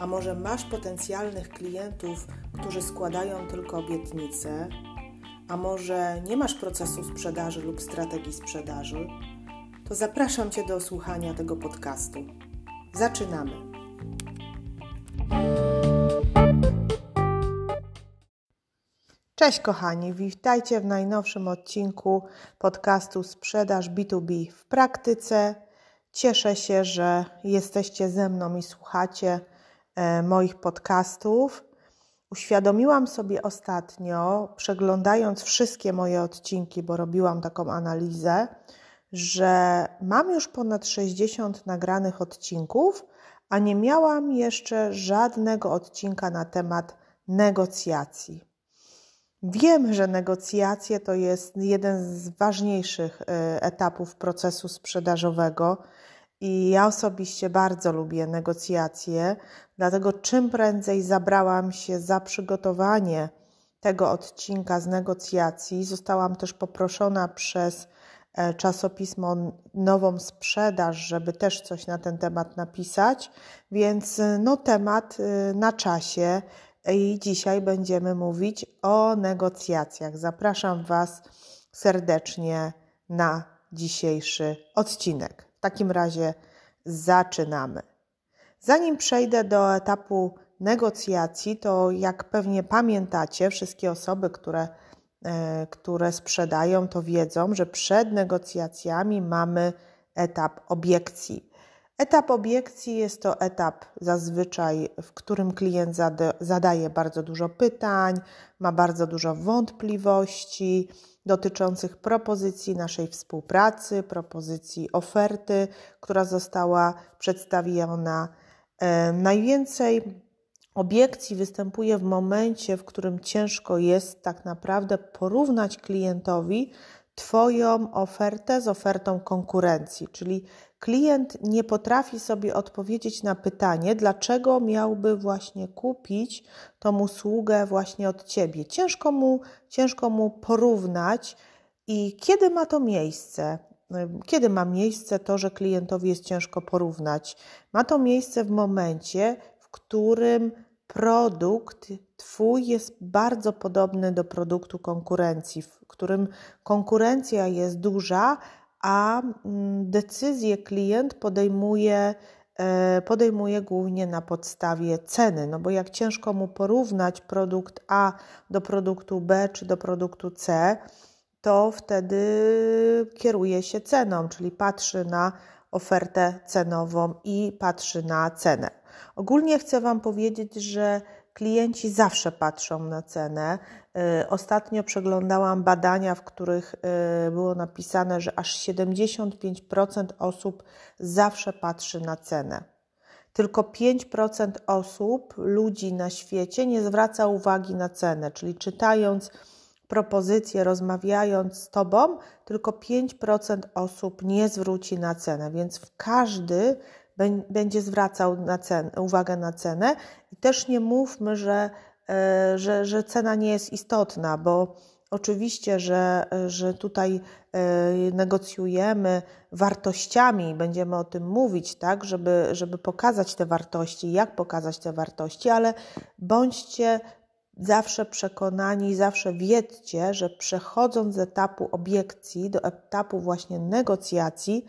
a może masz potencjalnych klientów, którzy składają tylko obietnice, a może nie masz procesu sprzedaży lub strategii sprzedaży, to zapraszam Cię do słuchania tego podcastu. Zaczynamy. Cześć kochani, witajcie w najnowszym odcinku podcastu Sprzedaż B2B w praktyce. Cieszę się, że jesteście ze mną i słuchacie moich podcastów. Uświadomiłam sobie ostatnio, przeglądając wszystkie moje odcinki, bo robiłam taką analizę, że mam już ponad 60 nagranych odcinków, a nie miałam jeszcze żadnego odcinka na temat negocjacji. Wiem, że negocjacje to jest jeden z ważniejszych e, etapów procesu sprzedażowego i ja osobiście bardzo lubię negocjacje, dlatego czym prędzej zabrałam się za przygotowanie tego odcinka z negocjacji, zostałam też poproszona przez e, czasopismo Nową Sprzedaż, żeby też coś na ten temat napisać, więc e, no temat na czasie i dzisiaj będziemy mówić o negocjacjach. Zapraszam Was serdecznie na dzisiejszy odcinek. W takim razie zaczynamy. Zanim przejdę do etapu negocjacji, to jak pewnie pamiętacie, wszystkie osoby, które, e, które sprzedają, to wiedzą, że przed negocjacjami mamy etap obiekcji. Etap obiekcji jest to etap zazwyczaj, w którym klient zadaje bardzo dużo pytań, ma bardzo dużo wątpliwości dotyczących propozycji naszej współpracy, propozycji oferty, która została przedstawiona. E, najwięcej obiekcji występuje w momencie, w którym ciężko jest tak naprawdę porównać klientowi Twoją ofertę z ofertą konkurencji, czyli klient nie potrafi sobie odpowiedzieć na pytanie, dlaczego miałby właśnie kupić tą usługę właśnie od Ciebie. Ciężko mu, ciężko mu porównać i kiedy ma to miejsce? Kiedy ma miejsce to, że klientowi jest ciężko porównać? Ma to miejsce w momencie, w którym produkt Twój jest bardzo podobny do produktu konkurencji, w którym konkurencja jest duża, a mm, decyzję klient podejmuje, e, podejmuje głównie na podstawie ceny. No bo jak ciężko mu porównać produkt A do produktu B czy do produktu C, to wtedy kieruje się ceną, czyli patrzy na ofertę cenową i patrzy na cenę. Ogólnie chcę Wam powiedzieć, że klienci zawsze patrzą na cenę. Y, ostatnio przeglądałam badania, w których y, było napisane, że aż 75% osób zawsze patrzy na cenę. Tylko 5% osób, ludzi na świecie nie zwraca uwagi na cenę, czyli czytając propozycję, rozmawiając z Tobą, tylko 5% osób nie zwróci na cenę, więc każdy będzie zwracał na uwagę na cenę też nie mówmy, że, e, że, że cena nie jest istotna, bo oczywiście, że, że tutaj e, negocjujemy wartościami, będziemy o tym mówić, tak, żeby, żeby pokazać te wartości, jak pokazać te wartości, ale bądźcie zawsze przekonani, zawsze wiedzcie, że przechodząc z etapu obiekcji do etapu właśnie negocjacji,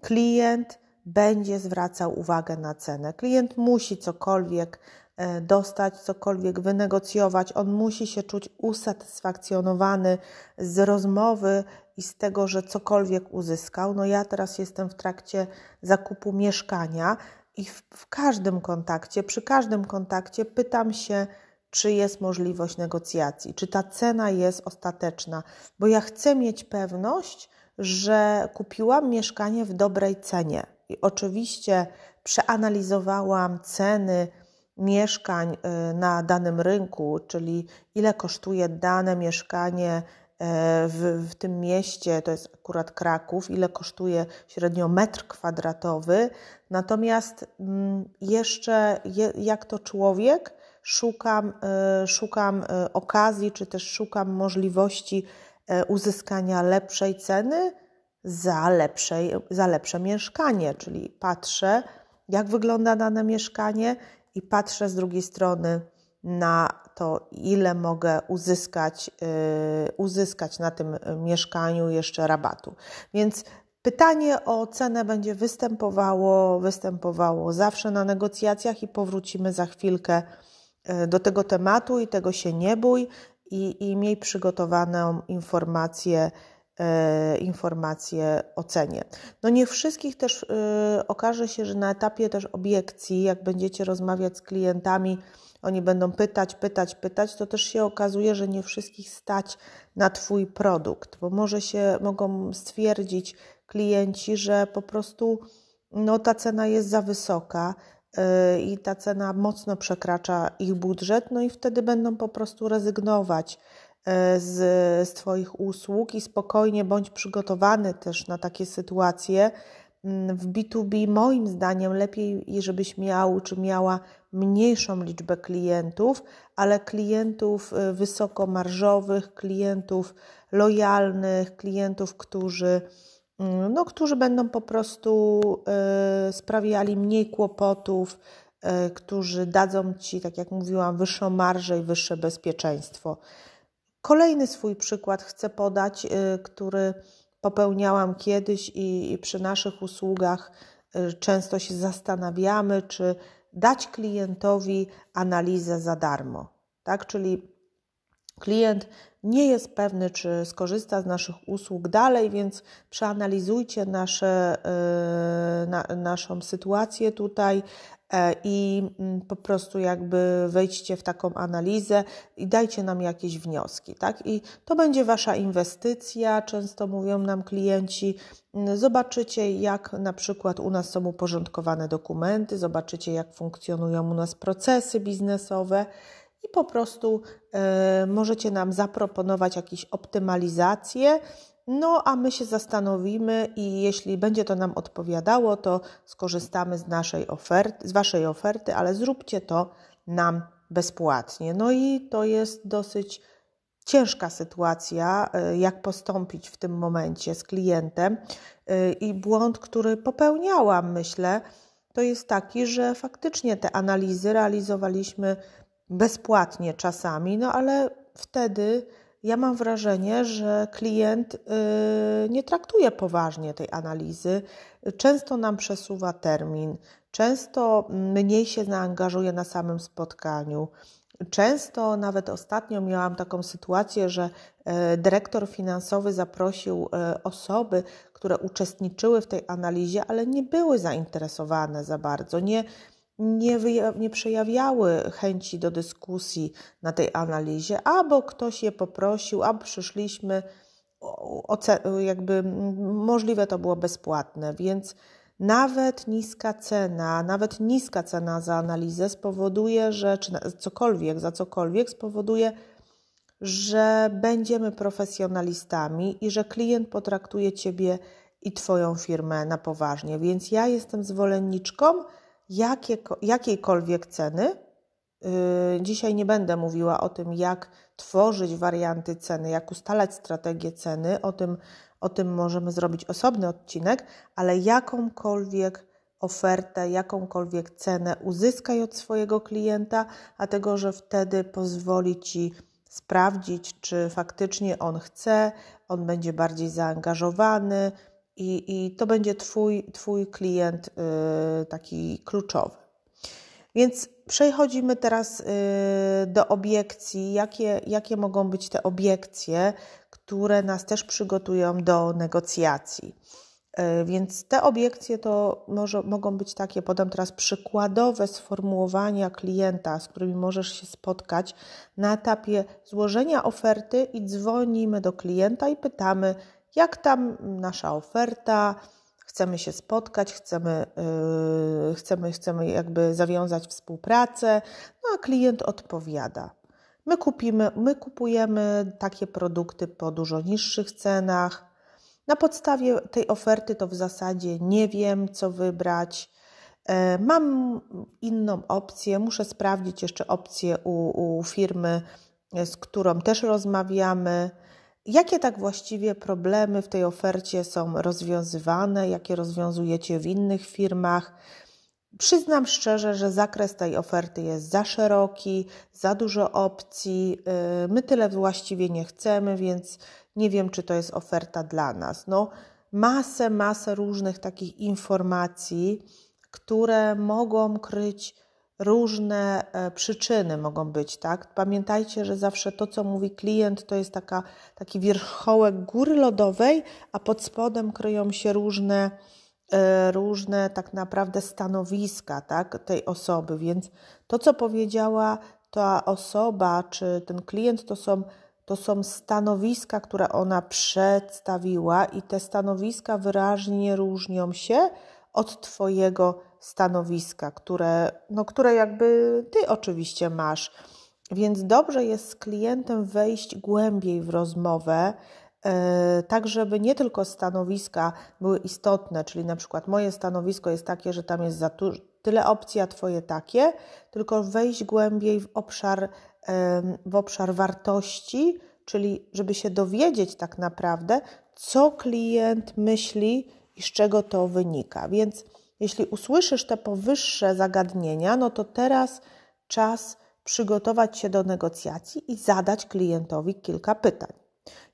klient będzie zwracał uwagę na cenę. Klient musi cokolwiek e, dostać, cokolwiek wynegocjować, on musi się czuć usatysfakcjonowany z rozmowy i z tego, że cokolwiek uzyskał. No ja teraz jestem w trakcie zakupu mieszkania i w, w każdym kontakcie, przy każdym kontakcie pytam się, czy jest możliwość negocjacji, czy ta cena jest ostateczna, bo ja chcę mieć pewność, że kupiłam mieszkanie w dobrej cenie. I oczywiście przeanalizowałam ceny mieszkań na danym rynku, czyli ile kosztuje dane mieszkanie w, w tym mieście, to jest akurat Kraków, ile kosztuje średnio metr kwadratowy. Natomiast mm, jeszcze jak to człowiek, szukam, szukam okazji, czy też szukam możliwości uzyskania lepszej ceny za, lepszej, za lepsze mieszkanie, czyli patrzę, jak wygląda dane mieszkanie i patrzę z drugiej strony na to, ile mogę uzyskać, yy, uzyskać na tym mieszkaniu jeszcze rabatu. Więc pytanie o cenę będzie występowało, występowało zawsze na negocjacjach i powrócimy za chwilkę yy, do tego tematu i tego się nie bój i, i miej przygotowaną informację informacje o cenie. No nie wszystkich też e, okaże się, że na etapie też obiekcji, jak będziecie rozmawiać z klientami, oni będą pytać, pytać, pytać, to też się okazuje, że nie wszystkich stać na Twój produkt, bo może się mogą stwierdzić klienci, że po prostu no, ta cena jest za wysoka e, i ta cena mocno przekracza ich budżet, no i wtedy będą po prostu rezygnować E, z, z Twoich usług i spokojnie bądź przygotowany też na takie sytuacje. Mm, w B2B moim zdaniem lepiej, żebyś miał czy miała mniejszą liczbę klientów, ale klientów e, wysokomarżowych, klientów lojalnych, klientów, którzy, mm, no, którzy będą po prostu y, sprawiali mniej kłopotów, którzy dadzą Ci, tak jak mówiłam, wyższą marżę i wyższe bezpieczeństwo. Kolejny swój przykład chcę podać, y, który popełniałam kiedyś i przy naszych usługach y, często się zastanawiamy, czy dać klientowi analizę za darmo. Tak? Czyli klient nie jest pewny, czy skorzysta z naszych usług dalej, więc przeanalizujcie nasze, y, na, naszą sytuację tutaj, E, i mm, po prostu jakby wejdźcie w taką analizę i dajcie nam jakieś wnioski, tak? I to będzie wasza inwestycja, często mówią nam klienci, mm, zobaczycie jak na przykład u nas są uporządkowane dokumenty, zobaczycie jak funkcjonują u nas procesy biznesowe i po prostu y, możecie nam zaproponować jakieś optymalizacje, no, a my się zastanowimy i jeśli będzie to nam odpowiadało, to skorzystamy z naszej oferty, z Waszej oferty, ale zróbcie to nam bezpłatnie. No i to jest dosyć ciężka sytuacja, y, jak postąpić w tym momencie z klientem. Y, I błąd, który popełniałam, myślę, to jest taki, że faktycznie te analizy realizowaliśmy bezpłatnie czasami, no ale wtedy ja mam wrażenie, że klient y, nie traktuje poważnie tej analizy, często nam przesuwa termin, często mniej się zaangażuje na samym spotkaniu. Często, nawet ostatnio miałam taką sytuację, że y, dyrektor finansowy zaprosił y, osoby, które uczestniczyły w tej analizie, ale nie były zainteresowane za bardzo, nie, nie, nie przejawiały chęci do dyskusji na tej analizie, albo ktoś je poprosił, albo przyszliśmy, jakby możliwe to było bezpłatne, więc nawet niska cena, nawet niska cena za analizę spowoduje, że czy cokolwiek, za cokolwiek spowoduje, że będziemy profesjonalistami i że klient potraktuje Ciebie i Twoją firmę na poważnie. Więc ja jestem zwolenniczką, jakie, jakiejkolwiek ceny. Y, dzisiaj nie będę mówiła o tym, jak tworzyć warianty ceny, jak ustalać strategię ceny. O tym, o tym możemy zrobić osobny odcinek, ale jakąkolwiek ofertę, jakąkolwiek cenę uzyskaj od swojego klienta, a tego, że wtedy pozwoli ci sprawdzić, czy faktycznie on chce, on będzie bardziej zaangażowany, i, i to będzie Twój, twój klient y, taki kluczowy. Więc przechodzimy y, do obiekcji. Jakie, jakie mogą być te obiekcje, które nas też przygotują do negocjacji? Y, więc te obiekcje to może, mogą być takie, podam teraz przykładowe sformułowania klienta, z którymi możesz się spotkać na etapie złożenia oferty i dzwonimy do klienta i pytamy, jak tam nasza oferta, chcemy się spotkać, chcemy, yy, chcemy, chcemy jakby zawiązać współpracę, no a klient odpowiada. My, kupimy, my kupujemy takie produkty po dużo niższych cenach. Na podstawie tej oferty to w zasadzie nie wiem, co wybrać. E, mam inną opcję, muszę sprawdzić jeszcze opcję u, u firmy, z którą też rozmawiamy. Jakie tak właściwie problemy w tej ofercie są rozwiązywane, jakie rozwiązujecie w innych firmach? Przyznam szczerze, że zakres tej oferty jest za szeroki, za dużo opcji. Y, my tyle właściwie nie chcemy, więc nie wiem, czy to jest oferta dla nas. No, masę, masę różnych takich informacji, które mogą kryć różne e, przyczyny mogą być, tak? Pamiętajcie, że zawsze to, co mówi klient, to jest taka, taki wierzchołek góry lodowej, a pod spodem kryją się różne, e, różne tak naprawdę stanowiska, tak? Tej osoby, więc to, co powiedziała ta osoba, czy ten klient, to są to są stanowiska, które ona przedstawiła, i te stanowiska wyraźnie różnią się od Twojego stanowiska, które, no, które jakby Ty oczywiście masz. Więc dobrze jest z klientem wejść głębiej w rozmowę, e, tak żeby nie tylko stanowiska były istotne, czyli na przykład moje stanowisko jest takie, że tam jest za tu, tyle opcji, a Twoje takie, tylko wejść głębiej w obszar, w obszar wartości, czyli żeby się dowiedzieć tak naprawdę, co klient myśli i z czego to wynika. Więc jeśli usłyszysz te powyższe zagadnienia, no to teraz czas przygotować się do negocjacji i zadać klientowi kilka pytań.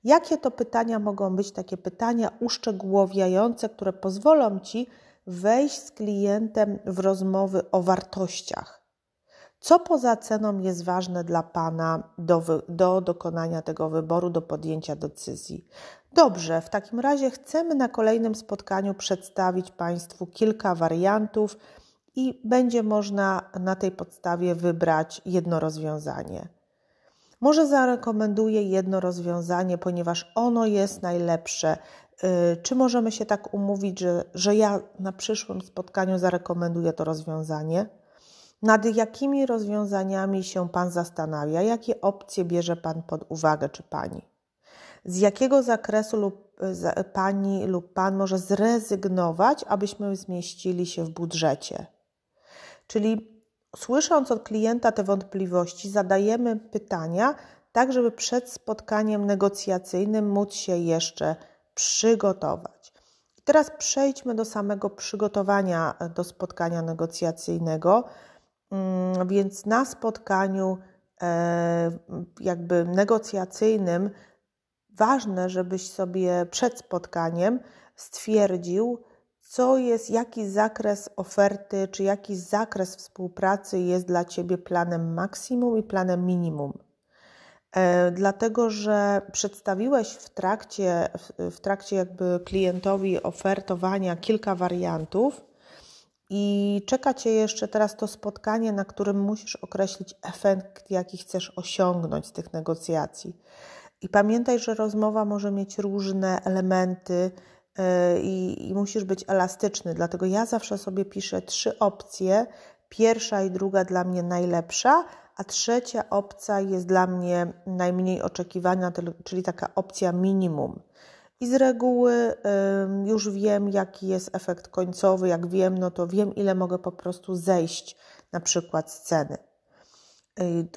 Jakie to pytania mogą być? Takie pytania uszczegółowiające, które pozwolą ci wejść z klientem w rozmowy o wartościach. Co poza ceną jest ważne dla Pana do, do dokonania tego wyboru, do podjęcia decyzji? Dobrze, w takim razie chcemy na kolejnym spotkaniu przedstawić Państwu kilka wariantów i będzie można na tej podstawie wybrać jedno rozwiązanie. Może zarekomenduję jedno rozwiązanie, ponieważ ono jest najlepsze. Y, czy możemy się tak umówić, że, że ja na przyszłym spotkaniu zarekomenduję to rozwiązanie? Nad jakimi rozwiązaniami się Pan zastanawia? Jakie opcje bierze Pan pod uwagę, czy Pani? z jakiego zakresu lub pani lub pan może zrezygnować, abyśmy zmieścili się w budżecie. Czyli słysząc od klienta te wątpliwości, zadajemy pytania, tak żeby przed spotkaniem negocjacyjnym móc się jeszcze przygotować. I teraz przejdźmy do samego przygotowania do spotkania negocjacyjnego. Mm, więc na spotkaniu e, jakby negocjacyjnym ważne, żebyś sobie przed spotkaniem stwierdził, co jest, jaki zakres oferty, czy jaki zakres współpracy jest dla Ciebie planem maksimum i planem minimum. E, dlatego, że przedstawiłeś w trakcie, w, trakcie jakby klientowi ofertowania kilka wariantów i czeka Cię jeszcze teraz to spotkanie, na którym musisz określić efekt, jaki chcesz osiągnąć z tych negocjacji. I pamiętaj, że rozmowa może mieć różne elementy e, i, i, musisz być elastyczny. Dlatego ja zawsze sobie piszę trzy opcje. Pierwsza i druga dla mnie najlepsza, a trzecia opcja jest dla mnie najmniej oczekiwana, czyli taka opcja minimum. I z reguły już wiem, jaki jest efekt końcowy. Jak wiem, no to wiem, ile mogę po prostu zejść na przykład z ceny.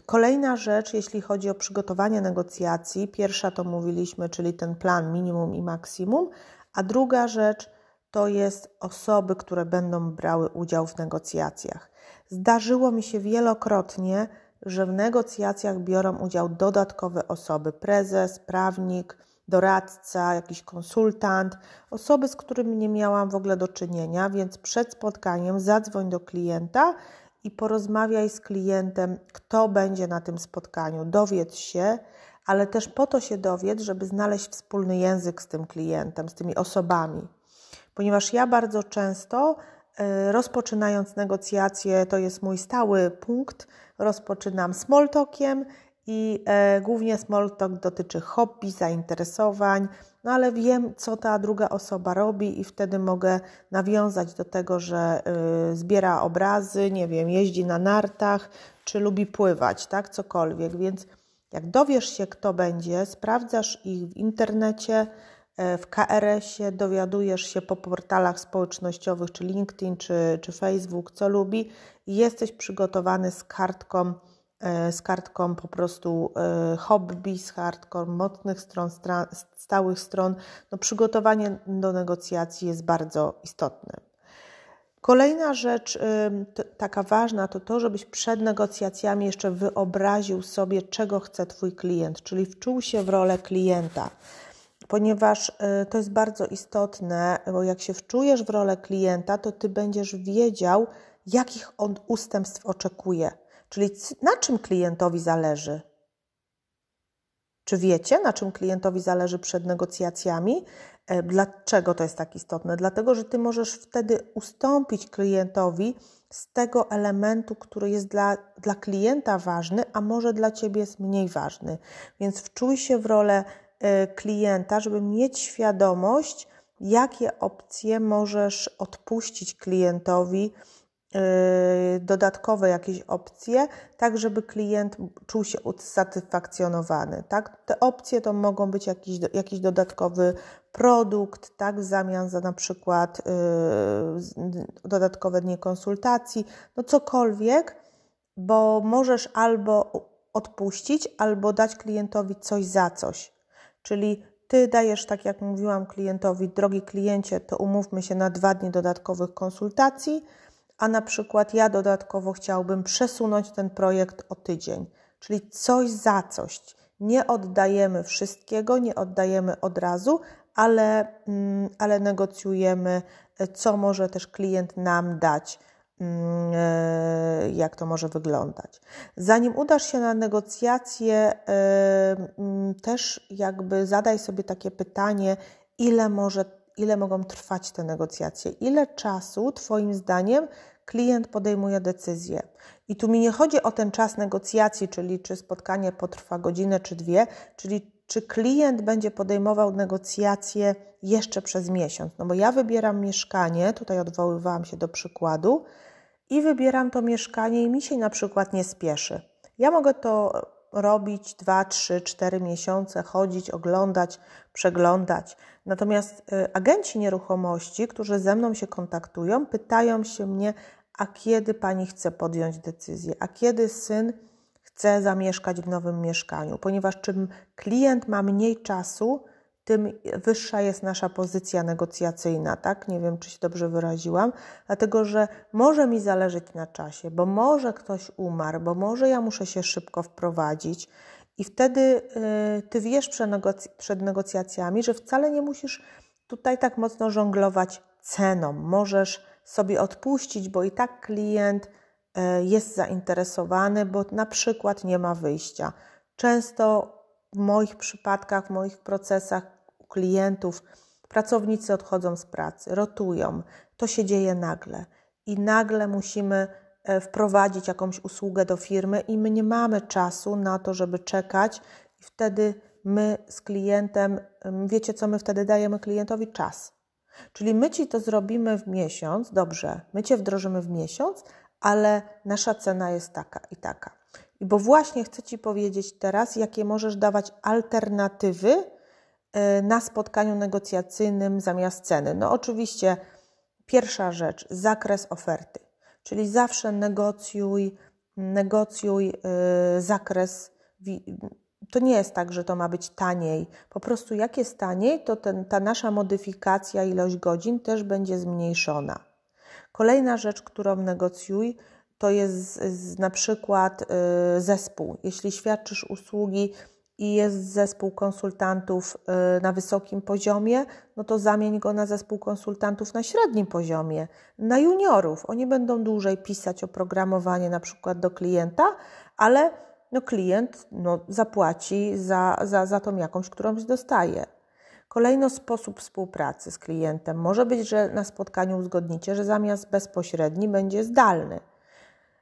Kolejna rzecz, jeśli chodzi o przygotowanie negocjacji, pierwsza to mówiliśmy, czyli ten plan minimum i maksimum, a druga rzecz to jest osoby, które będą brały udział w negocjacjach. Zdarzyło mi się wielokrotnie, że w negocjacjach biorą udział dodatkowe osoby: prezes, prawnik, doradca, jakiś konsultant, osoby, z którymi nie miałam w ogóle do czynienia, więc przed spotkaniem zadzwoń do klienta i porozmawiaj z klientem, kto będzie na tym spotkaniu. Dowiedz się, ale też po to się dowiedz, żeby znaleźć wspólny język z tym klientem, z tymi osobami. Ponieważ ja bardzo często, y, rozpoczynając negocjacje, to jest mój stały punkt, rozpoczynam small talkiem i e, głównie small talk dotyczy hobby, zainteresowań, no ale wiem, co ta druga osoba robi i wtedy mogę nawiązać do tego, że y, zbiera obrazy, nie wiem, jeździ na nartach, czy lubi pływać, tak, cokolwiek, więc jak dowiesz się, kto będzie, sprawdzasz ich w internecie, e, w KRS-ie, dowiadujesz się po portalach społecznościowych, czy LinkedIn, czy, czy Facebook, co lubi, i jesteś przygotowany z kartką, z kartką po prostu e, hobby, z kartką mocnych stron, stałych stron. No, przygotowanie do negocjacji jest bardzo istotne. Kolejna rzecz, taka ważna, to to, żebyś przed negocjacjami jeszcze wyobraził sobie, czego chce Twój klient, czyli wczuł się w rolę klienta, ponieważ y, to jest bardzo istotne, bo jak się wczujesz w rolę klienta, to Ty będziesz wiedział, jakich on ustępstw oczekuje, czyli na czym klientowi zależy. Czy wiecie, na czym klientowi zależy przed negocjacjami? E, dlaczego to jest tak istotne? Dlatego, że ty możesz wtedy ustąpić klientowi z tego elementu, który jest dla, dla klienta ważny, a może dla ciebie jest mniej ważny. Więc wczuj się w rolę e, klienta, żeby mieć świadomość, jakie opcje możesz odpuścić klientowi dodatkowe jakieś opcje, tak żeby klient czuł się usatysfakcjonowany. Tak? Te opcje to mogą być jakiś, jakiś dodatkowy produkt, tak, w zamian za na przykład yy, dodatkowe dni konsultacji, no cokolwiek, bo możesz albo odpuścić, albo dać klientowi coś za coś. Czyli ty dajesz, tak jak mówiłam klientowi, drogi kliencie, to umówmy się na dwa dni dodatkowych konsultacji, a na przykład ja dodatkowo chciałbym przesunąć ten projekt o tydzień, czyli coś za coś. Nie oddajemy wszystkiego, nie oddajemy od razu, ale, mm, ale negocjujemy, co może też klient nam dać, mm, e, jak to może wyglądać. Zanim udasz się na negocjacje, e, mm, też jakby zadaj sobie takie pytanie, ile może ile mogą trwać te negocjacje, ile czasu Twoim zdaniem klient podejmuje decyzję. I tu mi nie chodzi o ten czas negocjacji, czyli czy spotkanie potrwa godzinę czy dwie, czyli czy klient będzie podejmował negocjacje jeszcze przez miesiąc. No bo ja wybieram mieszkanie, tutaj odwoływałam się do przykładu, i wybieram to mieszkanie i mi się na przykład nie spieszy. Ja mogę to robić 2, 3, 4 miesiące, chodzić, oglądać, przeglądać. Natomiast y, agenci nieruchomości, którzy ze mną się kontaktują, pytają się mnie, a kiedy pani chce podjąć decyzję, a kiedy syn chce zamieszkać w nowym mieszkaniu, ponieważ czym klient ma mniej czasu, tym wyższa jest nasza pozycja negocjacyjna, tak? Nie wiem, czy się dobrze wyraziłam, dlatego że może mi zależeć na czasie, bo może ktoś umarł, bo może ja muszę się szybko wprowadzić. I wtedy yy, ty wiesz przed negocjacjami, że wcale nie musisz tutaj tak mocno żonglować ceną. Możesz sobie odpuścić, bo i tak klient yy, jest zainteresowany, bo na przykład nie ma wyjścia. Często w moich przypadkach, w moich procesach u klientów pracownicy odchodzą z pracy, rotują. To się dzieje nagle i nagle musimy wprowadzić jakąś usługę do firmy i my nie mamy czasu na to, żeby czekać i wtedy my z klientem, wiecie co my wtedy dajemy klientowi? Czas. Czyli my ci to zrobimy w miesiąc, dobrze, my cię wdrożymy w miesiąc, ale nasza cena jest taka i taka. I bo właśnie chcę Ci powiedzieć teraz, jakie możesz dawać alternatywy e, na spotkaniu negocjacyjnym zamiast ceny. No oczywiście pierwsza rzecz, zakres oferty, czyli zawsze negocjuj, negocjuj yy, zakres. To nie jest tak, że to ma być taniej. Po prostu jak jest taniej, to ten, ta nasza modyfikacja, ilość godzin też będzie zmniejszona. Kolejna rzecz, którą negocjuj, to jest na przykład y, zespół. Jeśli świadczysz usługi i jest zespół konsultantów y, na wysokim poziomie, no to zamień go na zespół konsultantów na średnim poziomie, na juniorów. Oni będą dłużej pisać oprogramowanie na przykład do klienta, ale no klient no, zapłaci za, za, za tą jakąś, którąś dostaje. Kolejno sposób współpracy z klientem. Może być, że na spotkaniu uzgodnicie, że zamiast bezpośredni będzie zdalny.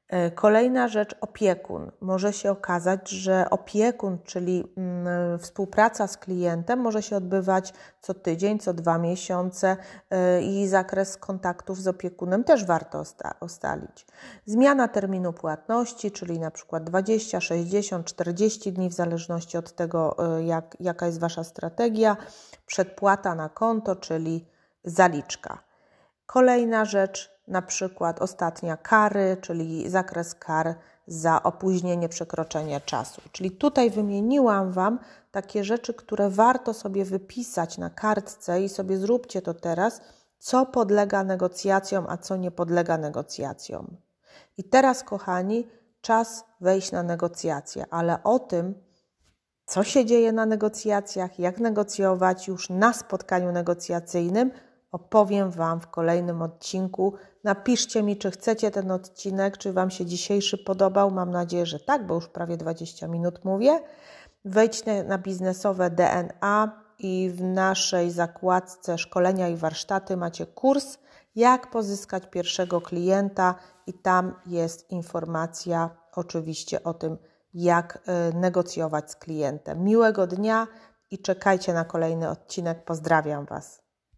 E, kolejna rzecz, opiekun. Może się okazać, że opiekun, czyli mm, współpraca z klientem, może się odbywać co tydzień, co dwa miesiące e, i zakres kontaktów z opiekunem też warto ustalić. Zmiana terminu płatności, czyli na przykład 20, 60, 40 dni, w zależności od tego, e, jak, jaka jest Wasza strategia. Przedpłata na konto, czyli zaliczka. Kolejna rzecz, na przykład ostatnia kary, czyli zakres kar za opóźnienie, przekroczenie czasu. Czyli tutaj wymieniłam Wam takie rzeczy, które warto sobie wypisać na kartce i sobie zróbcie to teraz, co podlega negocjacjom, a co nie podlega negocjacjom. I teraz, kochani, czas wejść na negocjacje, ale o tym, co się dzieje na negocjacjach, jak negocjować już na spotkaniu negocjacyjnym, opowiem Wam w kolejnym odcinku. Napiszcie mi, czy chcecie ten odcinek, czy Wam się dzisiejszy podobał. Mam nadzieję, że tak, bo już prawie 20 minut mówię. Wejdźcie na biznesowe DNA i w naszej zakładce szkolenia i warsztaty macie kurs, jak pozyskać pierwszego klienta, i tam jest informacja oczywiście o tym, jak y, negocjować z klientem. Miłego dnia i czekajcie na kolejny odcinek. Pozdrawiam Was.